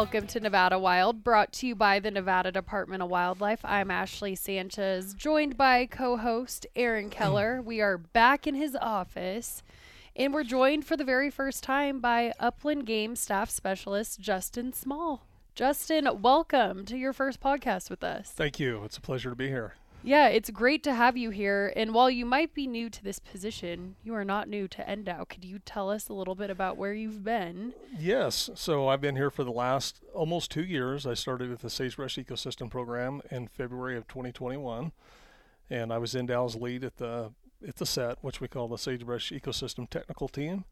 Welcome to Nevada Wild, brought to you by the Nevada Department of Wildlife. I'm Ashley Sanchez, joined by co host Aaron Keller. We are back in his office, and we're joined for the very first time by Upland Game Staff Specialist Justin Small. Justin, welcome to your first podcast with us. Thank you. It's a pleasure to be here. Yeah, it's great to have you here. And while you might be new to this position, you are not new to NDOW. Could you tell us a little bit about where you've been? Yes. So I've been here for the last almost two years. I started with the Sagebrush Ecosystem Program in February of 2021, and I was NDOW's lead at the at the SETT, which we call the Sagebrush Ecosystem Technical Team,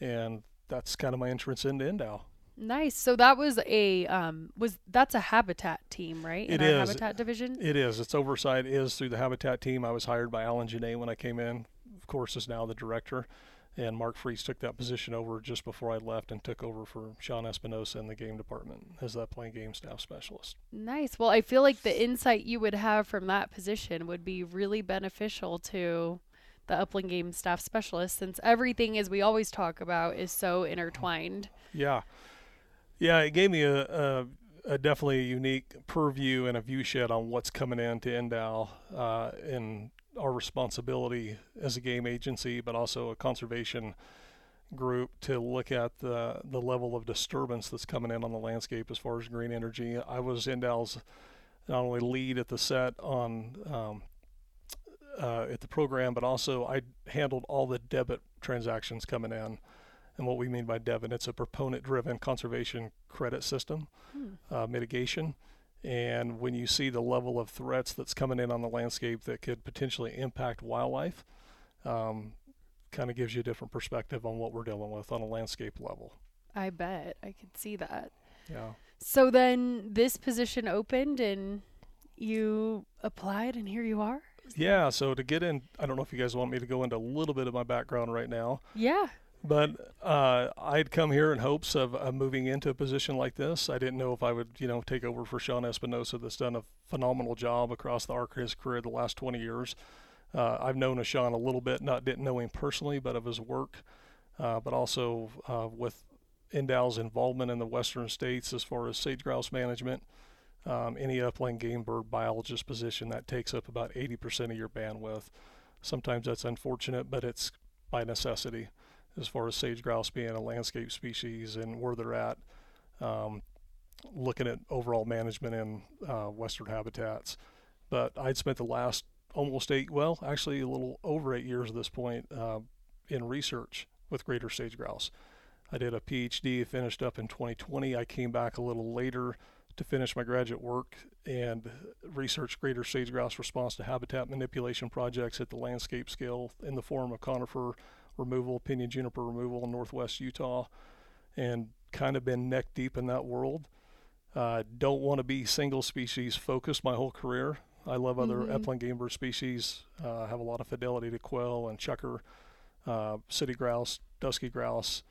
and that's kind of my entrance into NDOW. Nice. So that was a um was that's a habitat team, right? In It is. habitat division. It is. Its oversight is through the Habitat team. I was hired by Alan Jenne when I came in. Of course, is now the director, and Mark Freese took that position over just before I left and took over for Shawn Espinosa in the game department as that playing game staff specialist. nice. Well, I feel like the insight you would have from that position would be really beneficial to the upland game staff specialist since everything as we always talk about is so intertwined. Yeah, yeah. It gave me a, a, a definitely a unique purview and a view shed on what's coming into NDOW uh, and our responsibility as a game agency, but also a conservation group to look at the the level of disturbance that's coming in on the landscape as far as green energy. I was NDOW's not only lead at the SETT on um, uh, at the program, but also I handled all the debit transactions coming in. And what we mean by debit, it's a proponent-driven conservation credit system uh, mitigation. And when you see the level of threats that's coming in on the landscape that could potentially impact wildlife, um, kind of gives you a different perspective on what we're dealing with on a landscape level. I bet. I could see that. Yeah. So then this position opened and you applied and here you are? Yeah. So to get in, I don't know if you guys want me to go into a little bit of my background right now. Yeah. But uh, I'd come here in hopes of uh, moving into a position like this. I didn't know if I would, you know, take over for Shawn Espinosa, that's done a phenomenal job across the arc of his career the last 20 years. Uh, I've known of Shawn a little bit, not didn't know him personally, but of his work, uh, but also uh, with NDOW's involvement in the western states as far as sage grouse management. Um, any upland game bird biologist position that takes up about 80% of your bandwidth. Sometimes that's unfortunate, but it's by necessity as far as sage grouse being a landscape species and where they're at. Um, looking at overall management in uh, western habitats. But I'd spent the last almost eight, well, actually a little over eight years at this point uh, in research with greater sage grouse. I did a PhD, finished up in 2020. I came back a little later to finish my graduate work and research greater sage grouse response to habitat manipulation projects at the landscape scale in the form of conifer removal, pinyon juniper removal in northwest Utah, and kind of been neck deep in that world. Uh, don't want to be single species focused my whole career. I love other Mhm. upland game bird species. Uh, have a lot of fidelity to quail and chukar, uh, sooty grouse, dusky grouse,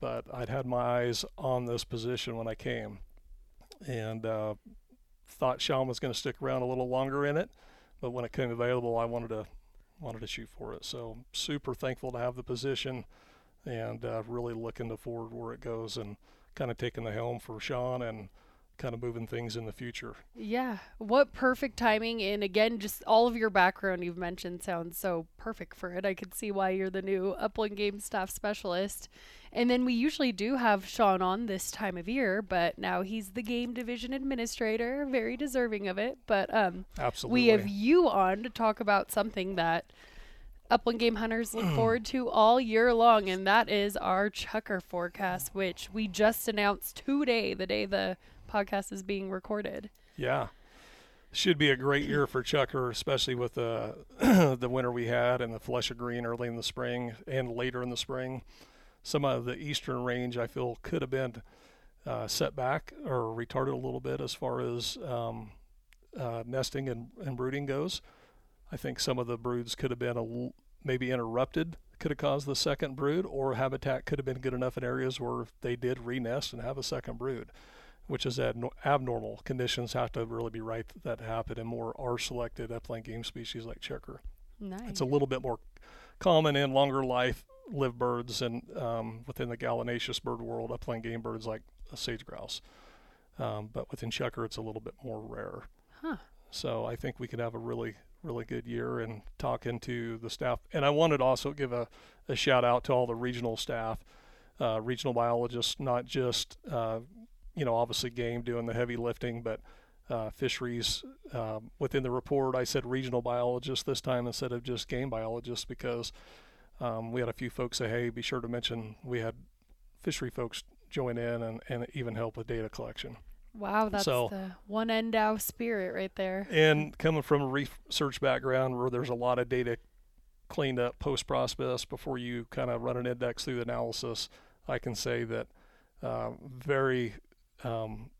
but I'd had my eyes on this position when I came, and uh, thought Shawn was going to stick around a little longer in it. But when it came available, I wanted to wanted to shoot for it. So super thankful to have the position, and uh, really looking to forward where it goes, and kind of taking the helm for Shawn and kind of moving things in the future. Yeah. What perfect timing. And again, just all of your background you've mentioned sounds so perfect for it. I could see why you're the new Upland Game Staff Specialist. And then we usually do have Shawn on this time of year, but now he's the Game Division Administrator, very deserving of it. But um, Absolutely. we have you on to talk about something that upland game hunters look forward to all year long, and that is our chukar forecast, which we just announced today, the day the podcast is being recorded. Yeah. Should be a great year for Chukar, especially with the the winter we had and the flush of green early in the spring and later in the spring. Some of the eastern range I feel could have been uh, set back or retarded a little bit as far as um, uh, nesting and, and brooding goes. I think some of the broods could have been a maybe interrupted could have caused the second brood, or habitat could have been good enough in areas where they did renest and have a second brood, which is abno- abnormal. Conditions have to really be right that that happen in more R-selected upland game species like chukar. Nice. It's a little bit more common in longer life live birds and um, within the gallinaceous bird world, upland game birds like a sage grouse. Um, but within chukar, it's a little bit more rare. Huh. So I think we could have a really, really good year and talking to the staff. And I wanted to also give a, a shout out to all the regional staff, uh, regional biologists, not just, uh, you know, obviously game doing the heavy lifting, but uh, fisheries. Um, within the report, I said regional biologists this time instead of just game biologists because um, we had a few folks say, hey, be sure to mention we had fishery folks join in and, and even help with data collection. Wow, that's So- the one NDOW spirit right there. And coming from a research background where there's a lot of data cleaned up post process before you kind of run an index through the analysis, I can say that uh, very um,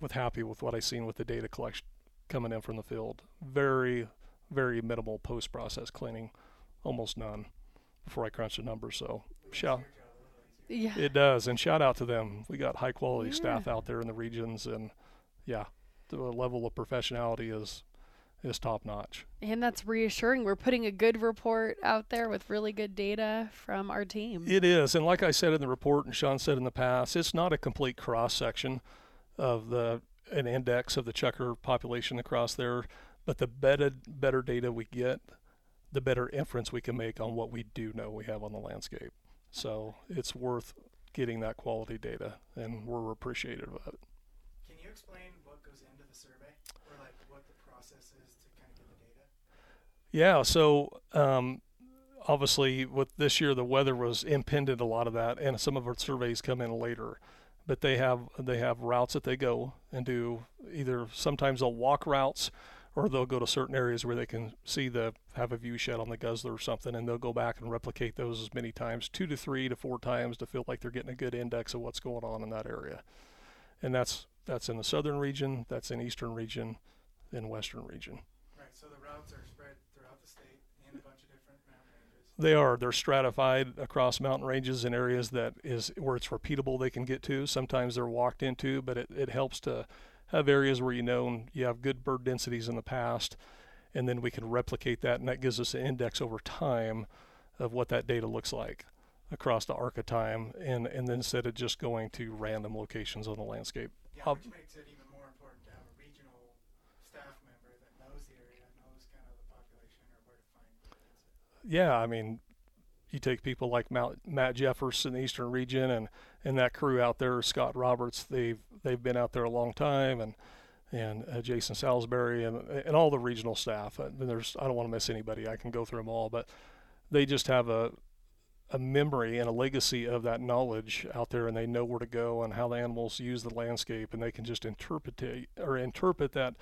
with happy with what I seen with the data collection coming in from the field. Very, very minimal post process cleaning, almost none before I crunch the numbers. So shout Yeah. it does, and shout out to them. We got high quality Yeah. staff out there in the regions, and yeah, the level of professionality is is top notch. And that's reassuring. We're putting a good report out there with really good data from our team. It is, and like I said in the report, and Shawn said in the past, it's not a complete cross section of the an index of the chukar population across there, but the better better data we get, the better inference we can make on what we do know we have on the landscape. So it's worth getting that quality data, and we're appreciative of it. Can you explain what goes into the survey, or like what the process is to kind of get the data? Yeah, so um, obviously with this year the weather was impeded a lot of that, and some of our surveys come in later. But they have they have routes that they go and do either sometimes they'll walk routes or they'll go to certain areas where they can see the have a view shed on the guzzler or something and they'll go back and replicate those as many times, two to three to four times to feel like they're getting a good index of what's going on in that area. And that's that's in the southern region, that's in eastern region, in western region. Routes are spread throughout the state in a bunch of different mountain ranges. They are. They're stratified across mountain ranges in areas that is where it's repeatable they can get to. Sometimes they're walked into, but it, it helps to have areas where you know you have good bird densities in the past, and then we can replicate that, and that gives us an index over time of what that data looks like across the arc of time, and, and then instead of just going to random locations on the landscape. Yeah, which makes it even more important to have a regional staff member that knows the area, knows kind of the population or where to find birds. Yeah, I mean, you take people like Mount, Matt Jeffers in the Eastern region, and, and that crew out there, Scott Roberts, they've they've been out there a long time, and and uh, Jason Salisbury, and and all the regional staff. And there's I don't want to miss anybody. I can go through them all, but they just have a a memory and a legacy of that knowledge out there, and they know where to go and how the animals use the landscape, and they can just interpret or interpret that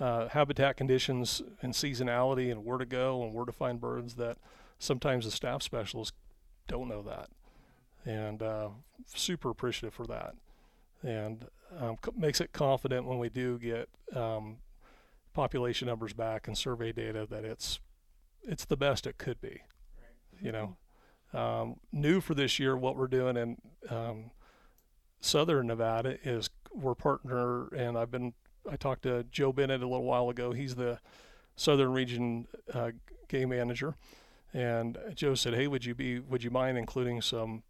uh, habitat conditions and seasonality and where to go and where to find birds that sometimes the staff specialists don't know that. And uh, super appreciative for that. And um, makes it confident when we do get um, population numbers back and survey data that it's it's the best it could be Right. you know? Um, new for this year what we're doing in um, southern nevada is we're partner and i've been i talked to joe bennett a little while ago. He's the southern region uh, game manager. And joe said hey would you be would you mind including some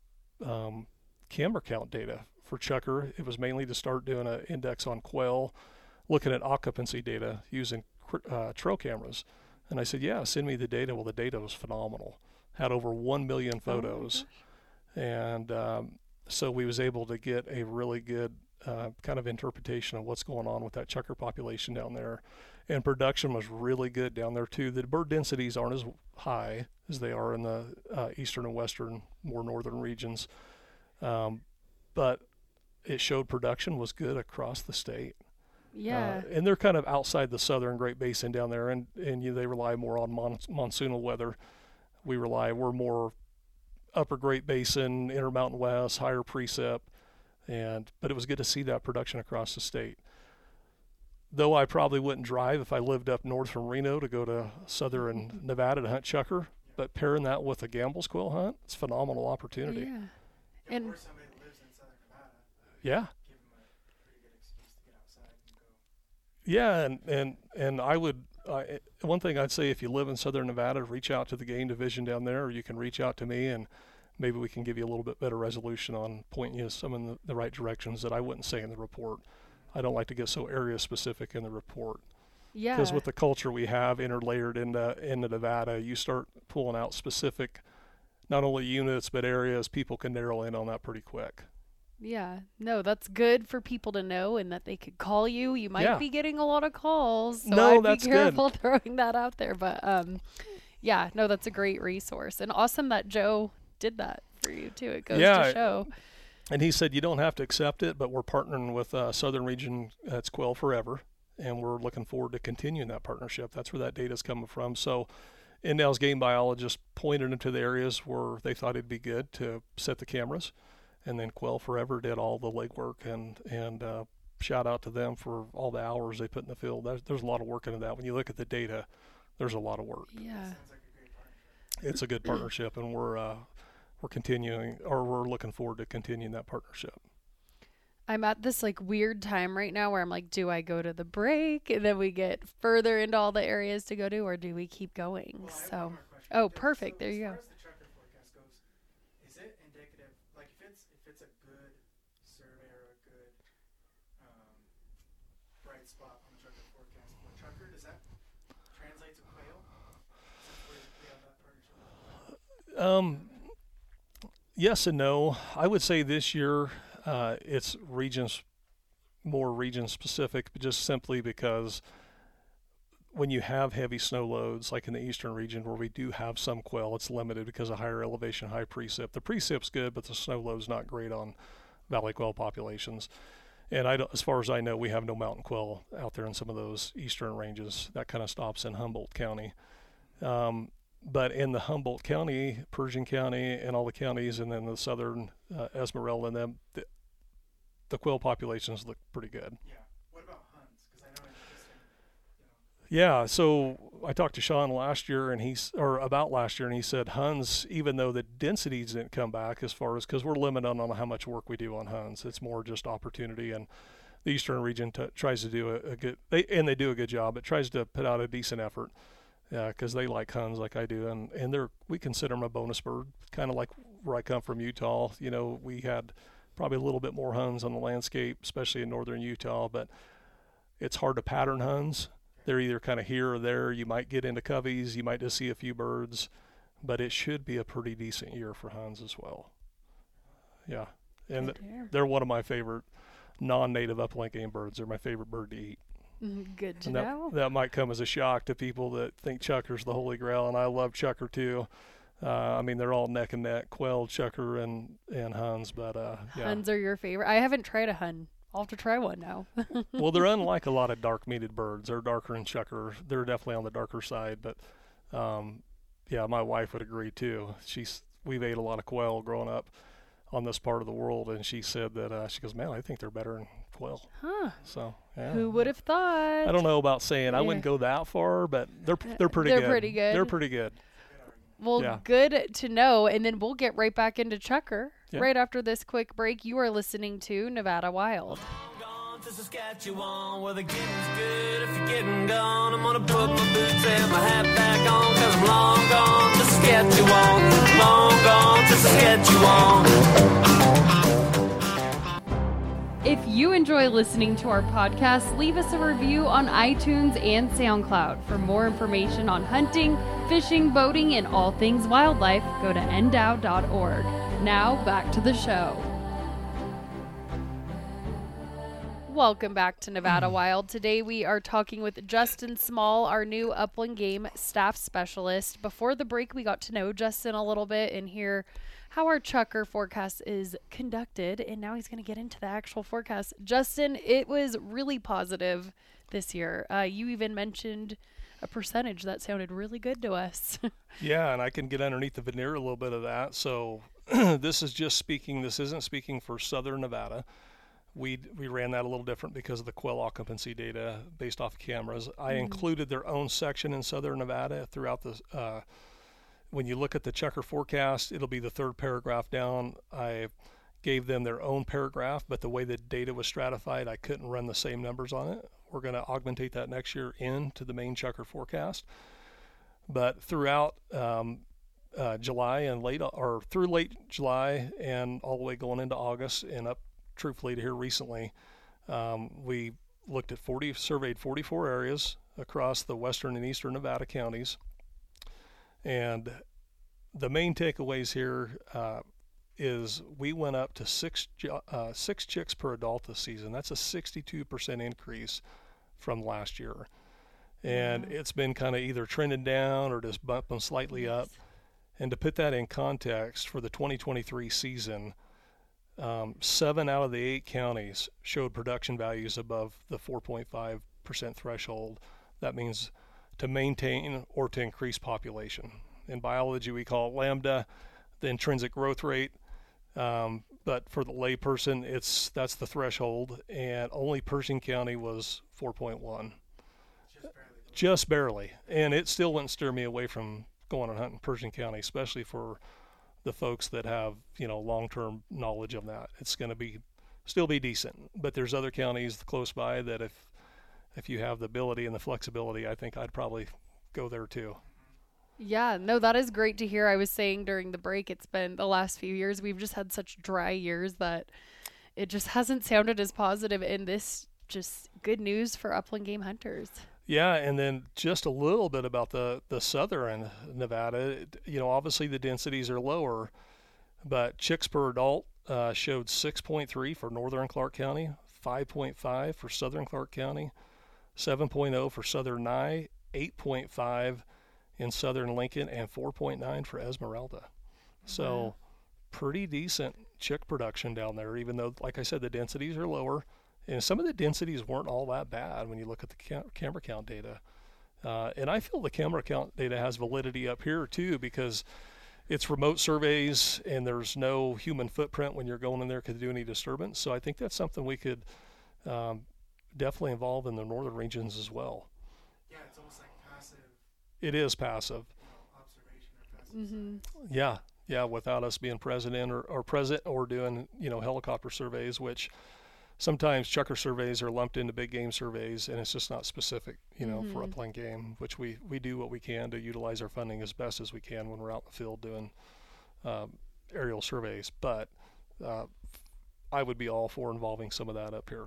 um, camera count data for chukar it was mainly to start doing an index on quail looking at occupancy data using uh, trail cameras. And i said yeah send me the data. Well the data was phenomenal. Had over one million photos. gosh. and um, so we was able to get a really good uh, kind of interpretation of what's going on with that chukar population down there and production was really good down there too the bird densities aren't as high as they are in the uh, eastern and western more northern regions um, but it showed production was good across the state Yeah. uh, and they're kind of outside the southern Great Basin down there, and and you, they rely more on mon- monsoonal weather. We rely we're more upper Great Basin, Intermountain West, higher precip, and but it was good to see that production across the state. Though I probably wouldn't drive if I lived up north from Reno to go to southern Nevada to hunt chukar, but pairing that with a Gambel's quail hunt, it's a phenomenal opportunity. Yeah. Yeah, And- somebody that lives in southern Nevada, Yeah. give them a pretty good excuse to get outside and go. Yeah, and and and I would uh, one thing I'd say if you live in Southern Nevada, reach out to the game division down there, or you can reach out to me, and maybe we can give you a little bit better resolution on pointing you some in the, the right directions that I wouldn't say in the report. I don't like to get so area specific in the report Yeah. because with the culture we have interlayered into into Nevada, you start pulling out specific, not only units but areas. People can narrow in on that pretty quick. Yeah, no, that's good for people to know and that they could call you. You might Yeah. be getting a lot of calls, so No, I'd that's be good. careful throwing that out there. But um, yeah, no, that's a great resource and awesome that Joe did that for you too. It goes Yeah, to show. And he said, you don't have to accept it, but we're partnering with uh, Southern Region, that's Quail Forever, and we're looking forward to continuing that partnership. That's where that data is coming from. So, NDOW's game biologist pointed him to the areas where they thought it'd be good to set the cameras, and then Quail Forever did all the legwork and and uh, shout out to them for all the hours they put in the field. There's, there's a lot of work into that. When you look at the data, there's a lot of work. Yeah. Sounds like a great partnership. It's a good partnership, and we're uh, we're continuing, or we're looking forward to continuing that partnership. I'm at this like weird time right now where I'm like, do I go to the break and then we get further into all the areas to go to, or do we keep going? Well, so, one more question. oh, Does- perfect. so There you go. far as the chukar forecast goes, is it indicative? Like if it's if it's a good survey or a good um, yes and no. I would say this year uh, it's regions more region specific, but just simply because when you have heavy snow loads, like in the eastern region where we do have some quail, it's limited because of higher elevation, high precip. The precip's good, but the snow load's not great on valley quail populations. And I as far as I know, we have no mountain quail out there in some of those eastern ranges. That kind of stops in Humboldt County. Um, but in the Humboldt County, Pershing County, and all the counties, and then the southern uh, Esmeralda, and them, the, the quail populations look pretty good. Yeah. What about Huns? Because I know in Houston, you know, Yeah, so I talked to Shawn last year, and he's or about last year, and he said Huns, even though the densities didn't come back as far as because we're limited on, on how much work we do on Huns, it's more just opportunity, and the eastern region t- tries to do a, a good, they and they do a good job. It tries to put out a decent effort, yeah, because they like Huns like I do, and and they're we consider them a bonus bird, kind of like where I come from, Utah. You know, we had probably a little bit more Huns on the landscape, especially in northern Utah, but it's hard to pattern Huns they're either kind of here or there. You might get into coveys, you might just see a few birds, but it should be a pretty decent year for Huns as well. Yeah, and Good to hear. they're one of my favorite non-native upland game birds. They're my favorite bird to eat. Mhm, Good to that, know. that might come as a shock to people that think chukar's the holy grail, and I love chukar too. Uh, I mean, they're all neck and neck, quail, chukar, and and Huns, but uh, yeah. Huns are your favorite. I haven't tried a Hun. I'll have to try one now. well, they're unlike a lot of dark meated birds. They're darker in chukar. They're definitely on the darker side, but um, yeah, my wife would agree too. She's we've ate a lot of quail growing up on this part of the world, and she said that uh, she goes, "Man, I think they're better than quail." huh. So yeah. Who would have thought? I don't know about saying I wouldn't go that far, but they're uh, they're pretty good. They're good. pretty good. They're pretty good. Well, Yeah. good to know. And then we'll get right back into Chukar Yeah. right after this quick break. You are listening to Nevada Wild. gone to Saskatchewan where the getting's good. If you're getting gone, I'm gonna put my boots and my hat back on. Cause I'm long gone to Saskatchewan. Long gone to Saskatchewan. If you enjoy listening to our podcast, leave us a review on iTunes and SoundCloud. For more information on hunting, fishing, boating, and all things wildlife, go to ndow.org. Now, back to the show. Welcome back to Nevada Wild. Today we are talking with Justin Small, our new upland game staff specialist. Before the break, we got to know Justin a little bit and hear how our chukar forecast is conducted. And now he's going to get into the actual forecast. Justin, it was really positive this year. Uh, you even mentioned a percentage that sounded really good to us. Yeah, and I can get underneath the veneer a little bit of that. So this is just speaking. This isn't speaking for Southern Nevada. We we ran that a little different because of the quail occupancy data based off cameras. I included their own section in Southern Nevada throughout the uh, when you look at the chukar forecast, it'll be the third paragraph down. I gave them their own paragraph, but the way the data was stratified, I couldn't run the same numbers on it. We're going to augmentate that next year into the main chukar forecast. But throughout um, uh, July and late, or through late July and all the way going into August and up, truthfully, to here recently, um, we looked at 40, surveyed 44 areas across the western and eastern Nevada counties. And the main takeaways here uh, is we went up to six uh, six chicks per adult this season. That's a 62% increase from last year, and it's been kind of either trending down or just bumping slightly up. And to put that in context, for the 2023 season, um, seven out of the eight counties showed production values above the 4.5% threshold. That means to maintain or to increase population. In biology, we call it lambda, the intrinsic growth rate. Um, but for the layperson, it's that's the threshold, and only Pershing County was 4.1, Just barely. just barely, and it still wouldn't steer me away from going and hunting Pershing County, especially for the folks that have you know long-term knowledge of that. It's going to be still be decent, but there's other counties close by that if if you have the ability and the flexibility, I think I'd probably go there too. Yeah, no, that is great to hear. I was saying during the break, it's been the last few years, we've just had such dry years that it just hasn't sounded as positive. And this just good news for upland game hunters. Yeah, and then just a little bit about the the southern Nevada. You know, obviously the densities are lower, but chicks per adult uh, showed 6.3 for northern Clark County, 5.5 for southern Clark County, 7.0 for southern Nye, 8.5 in southern Lincoln, and 4.9 for Esmeralda. So, pretty decent chick production down there, even though, like I said, the densities are lower. And some of the densities weren't all that bad when you look at the ca- camera count data. Uh, and I feel the camera count data has validity up here too because it's remote surveys and there's no human footprint when you're going in there to do any disturbance. So I think that's something we could um, definitely involve in the northern regions as well. Yeah, it's almost like passive It is passive. you know, observation or passive. Mm-hmm. Yeah, yeah, without us being president or, or present or doing, you know, helicopter surveys, which sometimes chukar surveys are lumped into big game surveys and it's just not specific, you know, for Mhm. upland game, which we, we do what we can to utilize our funding as best as we can when we're out in the field doing um, aerial surveys. But uh, I would be all for involving some of that up here.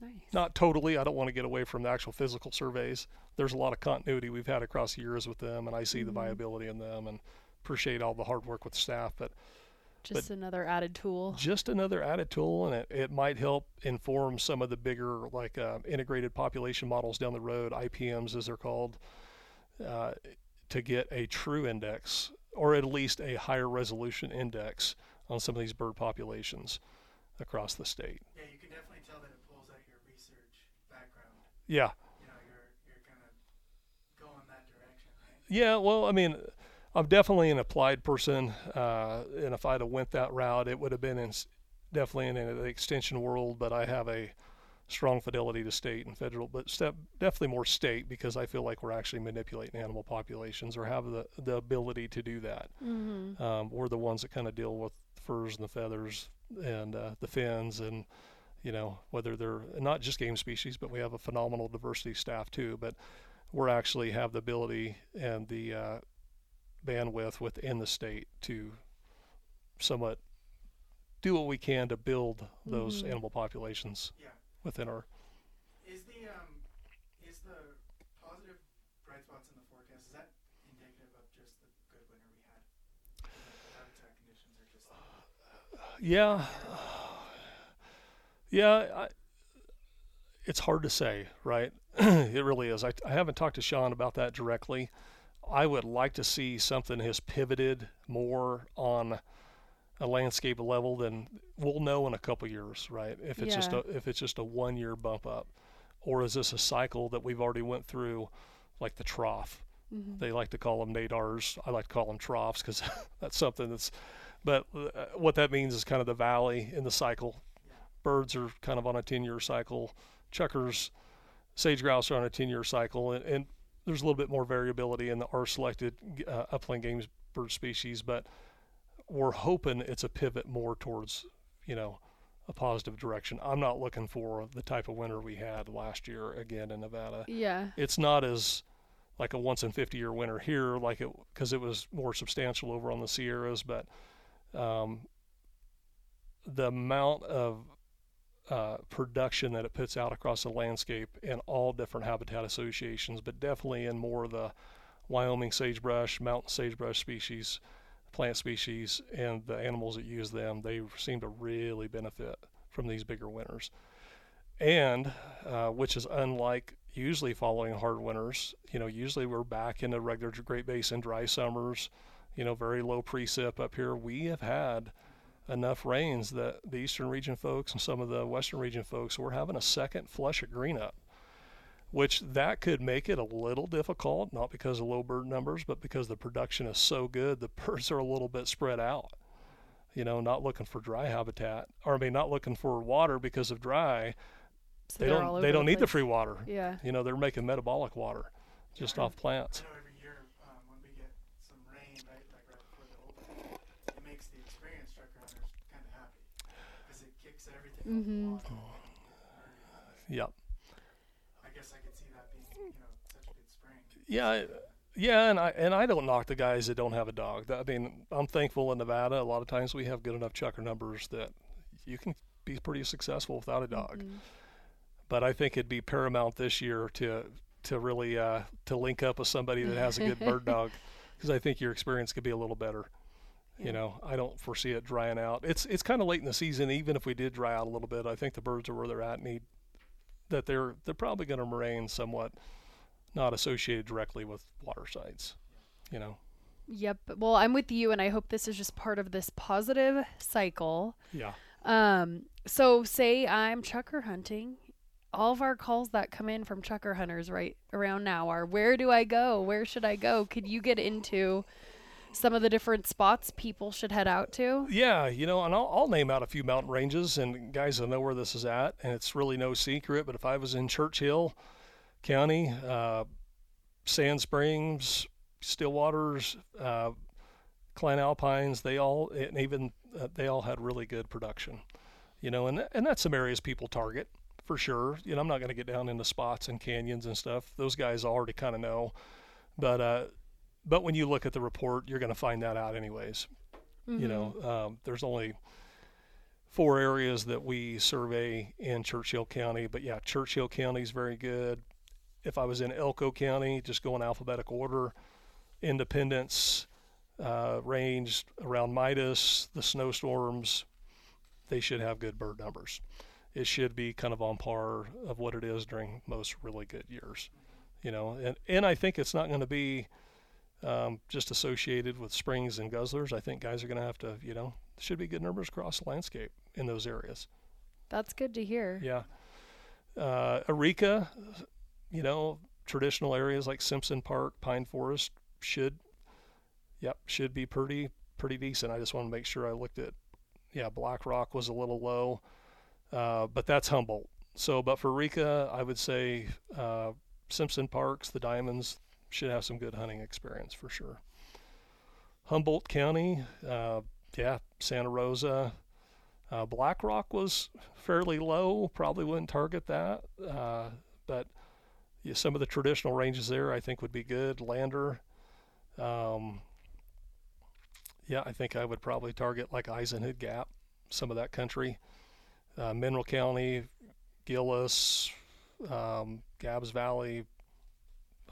Nice. Not totally. I don't want to get away from the actual physical surveys. There's a lot of continuity we've had across the years with them, and I see the Mhm. viability in them and appreciate all the hard work with staff. But Just another added tool. just another added tool, and it, it might help inform some of the bigger, like uh, integrated population models down the road, IPMs as they're called, uh, to get a true index or at least a higher resolution index on some of these bird populations across the state. Yeah, you can definitely tell that it pulls out your research background. Yeah, You know, you're you're kind of going that direction, right? Yeah, well, I mean, I'm definitely an applied person, uh, and if I'd have went that route, it would have been in, definitely in the extension world. But I have a strong fidelity to state and federal, but step definitely more state because I feel like we're actually manipulating animal populations or have the the ability to do that. Mm-hmm. Um, we're the ones that kind of deal with the furs and the feathers and uh, the fins and you know whether they're not just game species, but we have a phenomenal diversity staff too. But we're actually have the ability and the uh, bandwidth within the state to somewhat do what we can to build those Mhm. animal populations Yeah. within our Is the um is the positive bright spots in the forecast is that indicative of just the good winter we had? The habitat conditions are just Yeah. Yeah, I, it's hard to say, right? it really is. I, I haven't talked to Shawn about that directly. I would like to see something has pivoted more on a landscape level than we'll know in a couple years, right? If it's just a if it's just a one year bump up, or is this a cycle that we've already went through, like the trough? Mm-hmm. They like to call them nadirs. I like to call them troughs because that's something that's. But uh, what that means is kind of the valley in the cycle. Birds are kind of on a 10-year cycle. Chukars, sage grouse are on a 10-year cycle, and, and there's a little bit more variability in the R selected uh, upland games bird species, but we're hoping it's a pivot more towards, you know, a positive direction. I'm not looking for the type of winter we had last year again in Nevada. Yeah. It's not as like a once in 50 year winter here, like it because it was more substantial over on the Sierras, but um, the amount of uh, production that it puts out across the landscape in all different habitat associations, but definitely in more of the Wyoming sagebrush, mountain sagebrush species, plant species, and the animals that use them, they seem to really benefit from these bigger winters. And uh, which is unlike usually following hard winters. You know, usually we're back in the regular Great Basin dry summers. You know, very low precip up here. We have had enough rains that the eastern region folks and some of the western region folks we're having a second flush of green up which that could make it a little difficult not because of low bird numbers but because the production is so good the birds are a little bit spread out. You know not looking for dry habitat or i mean not looking for water because of dry. So they don't they don't need the free water. Yeah. you know they're making metabolic water just I off plants I know every year um, when we get some rain, right, like right before the opening, it makes the experienced chukar hunters kind of happy because it kicks everything Mhm. off yep I guess I could see that being, you know, such a good spring. Yeah, yeah, and I and I don't knock the guys that don't have a dog. I mean, I'm thankful in Nevada. A lot of times we have good enough chukar numbers that you can be pretty successful without a dog. Mhm. But I think it'd be paramount this year to to really uh, to link up with somebody that has a good bird dog, because I think your experience could be a little better. Yeah. You know, I don't foresee it drying out. It's it's kind of late in the season. Even if we did dry out a little bit, I think the birds are where they're at. Need that they're they're probably going to remain somewhat not associated directly with water sites. You know. Yep. Well, I'm with you, and I hope this is just part of this positive cycle. Yeah. Um, so say I'm chukar hunting. All of our calls that come in from chukar hunters right around now are where do I go? Where should I go? Could you get into some of the different spots people should head out to? Yeah, you know, and I'll, I'll name out a few mountain ranges, and guys will know where this is at, and it's really no secret. But if I was in Churchill County, uh, Sand Springs, Stillwaters, uh, Clan Alpines, they all, and even uh, they all had really good production. You know, and and that's some areas people target for sure. You know, I'm not going to get down into spots and canyons and stuff. Those guys already kind of know, but uh, but when you look at the report, you're going to find that out anyways. You know, um, there's only four areas that we survey in Churchill County, but yeah, Churchill County is very good. If I was in Elko County, just go in alphabetical order. Independence, uh, range around Midas, the snowstorms, they should have good bird numbers. It should be kind of on par of what it is during most really good years, you know. And and I think it's not going to be um, just associated with springs and guzzlers. I think guys are going to have to, you know, should be good numbers across the landscape in those areas. That's good to hear. Yeah. Uh, Eureka, you know, traditional areas like Simpson Park, Pine Forest should, yep, should be pretty pretty decent. I just want to make sure I looked at, yeah, Black Rock was a little low, uh, but that's Humboldt. So, but for Eureka, I would say uh, Simpson Parks, the Diamonds should have some good hunting experience for sure. Humboldt County, uh, yeah, Santa Rosa, uh, Black Rock was fairly low. Probably wouldn't target that, uh, but yeah, some of the traditional ranges there I think would be good. Lander, um, yeah, I think I would probably target like Eisenhood Gap, some of that country. Uh, Mineral County, Gillis, um, Gabbs Valley.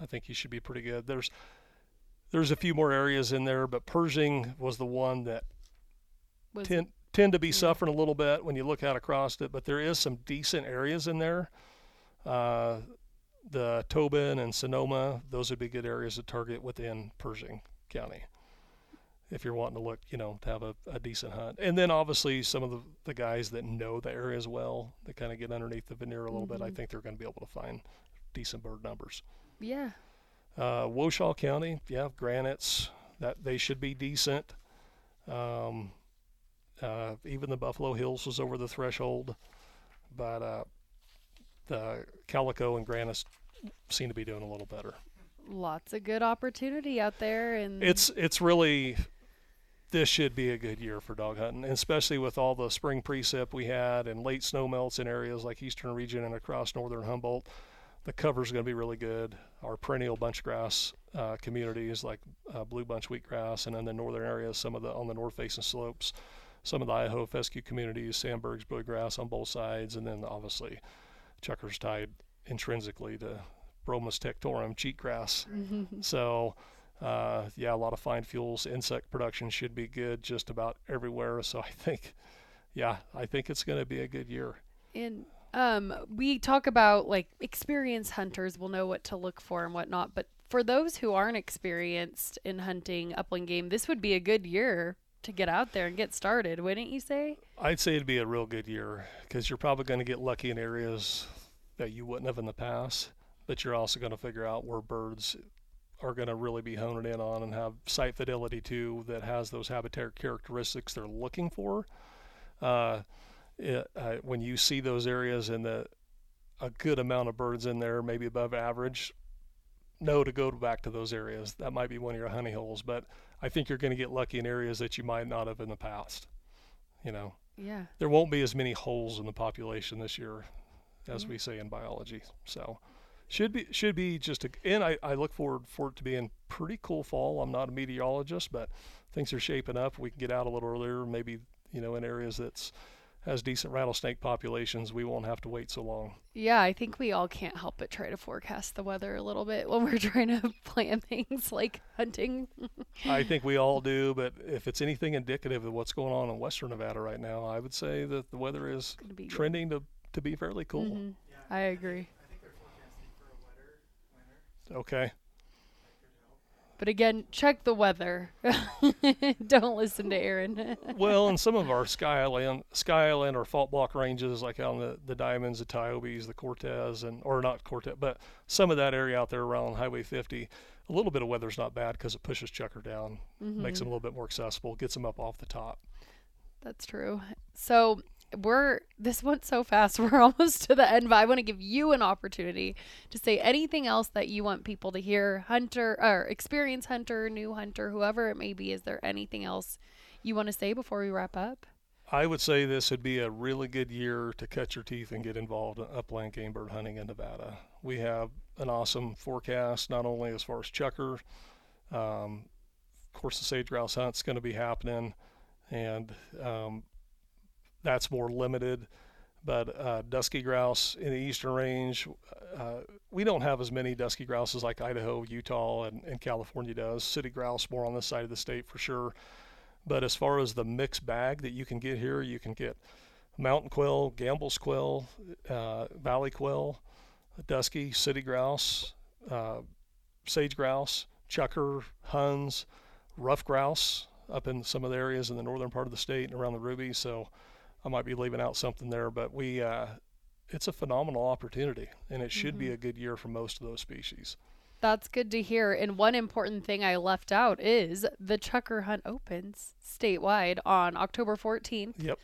I think you should be pretty good. There's there's a few more areas in there, but Pershing was the one that Was tend tend to be suffering a little bit when you look out across it, but there is some decent areas in there. Uh, the Tobin and Sonoma, those would be good areas to target within Pershing County if you're wanting to look, you know, to have a, a decent hunt. And then obviously some of the, the guys that know the areas well, that kind of get underneath the veneer a little bit, I Mhm. think they're going to be able to find decent bird numbers. Yeah. Uh, Washoe County, yeah, granites that they should be decent. Um, uh, even the Buffalo Hills was over the threshold, but uh, the Calico and granites seem to be doing a little better. Lots of good opportunity out there, and it's it's really this should be a good year for dog hunting, especially with all the spring precip we had and late snow melts in areas like eastern region and across northern Humboldt. The cover is going to be really good. Our perennial bunchgrass uh, communities like uh, blue bunch wheatgrass, and then the northern areas, some of the on the north facing slopes, some of the Idaho fescue communities, Sandberg's bluegrass on both sides, and then obviously Chukars tied intrinsically to Bromus tectorum cheatgrass. So, uh, yeah, a lot of fine fuels. Insect production should be good just about everywhere. So I think, yeah, I think it's going to be a good year. And um, we talk about like experienced hunters will know what to look for and whatnot. But for those who aren't experienced in hunting upland game, this would be a good year to get out there and get started, wouldn't you say? I'd say it'd be a real good year because you're probably going to get lucky in areas that you wouldn't have in the past, but you're also going to figure out where birds are going to really be honing in on and have site fidelity too that has those habitat characteristics they're looking for. Uh, it, uh, when you see those areas and the a good amount of birds in there, maybe above average, know to go back to those areas. That might be one of your honey holes, but I think you're going to get lucky in areas that you might not have in the past. You know, Yeah. there won't be as many holes in the population this year as we say in biology. So should be should be just a and I, I look forward for it to being pretty cool fall. I'm not a meteorologist, but things are shaping up. We can get out a little earlier, maybe, you know, in areas that's has decent rattlesnake populations, we won't have to wait so long. Yeah, I think we all can't help but try to forecast the weather a little bit when we're trying to plan things like hunting. I think we all do, but if it's anything indicative of what's going on in western Nevada right now, I would say that the weather is Gonna be good. trending to, to be fairly cool. Mhm. Yeah, I agree. I think they're forecasting for a wetter winter. Okay. That could help. But again, check the weather. Don't listen to Aaron. well, and some of our Sky Island, Sky Island or fault block ranges, like on the, the Diamonds, the Toiyabes, the Cortez, and or not Cortez, but some of that area out there around Highway 50, a little bit of weather's not bad because it pushes Chukar down, makes mm-hmm. them a little bit more accessible, gets them up off the top. That's true. So we're this went so fast. We're almost to the end, but I want to give you an opportunity to say anything else that you want people to hear. Hunter or experienced hunter, new hunter, whoever it may be. Is there anything else you want to say before we wrap up? I would say this would be a really good year to cut your teeth and get involved in upland game bird hunting in Nevada. We have an awesome forecast, not only as far as chukar, um, of course, the sage grouse hunt's going to be happening, and um, that's more limited. But uh, dusky grouse in the eastern range, uh, we don't have as many dusky grouses like Idaho, Utah, and, and California does. Sooty grouse more on this side of the state for sure. But as far as the mixed bag that you can get here, you can get mountain quail, Gambel's quail, uh, valley quail, dusky, sooty grouse, uh, sage grouse, chukar, huns, ruffed grouse up in some of the areas in the northern part of the state and around the Ruby. So I might be leaving out something there, but we uh, it's a phenomenal opportunity, and it should be a good year for most of those species. That's good to hear. And one important thing I left out is the Chukar Hunt opens statewide on October 14th. Yep.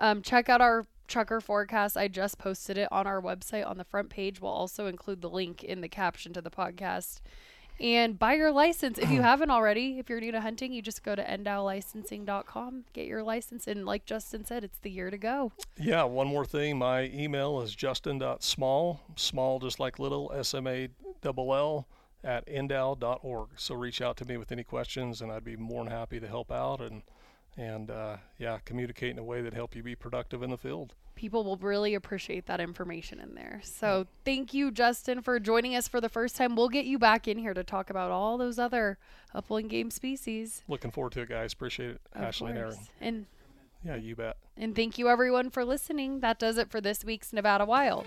Um, check out our Chukar forecast. I just posted it on our website on the front page. We'll also include the link in the caption to the podcast. And buy your license if you oh. haven't already. If you're new to hunting, you just go to ndowlicensing.com, get your license. And like Justin said, it's the year to go. Yeah, one more thing. My email is justin.small, small just like little, S M A double L, at ndow.org. So reach out to me with any questions, and I'd be more than happy to help out and, and uh, yeah, communicate in a way that help you be productive in the field. people will really appreciate that information in there. So thank you, Justin, for joining us for the first time. We'll get you back in here to talk about all those other upland game species. Looking forward to it, guys. Appreciate it, of Ashley and Aaron. And Yeah, you bet. and thank you everyone for listening. That does it for this week's Nevada Wild.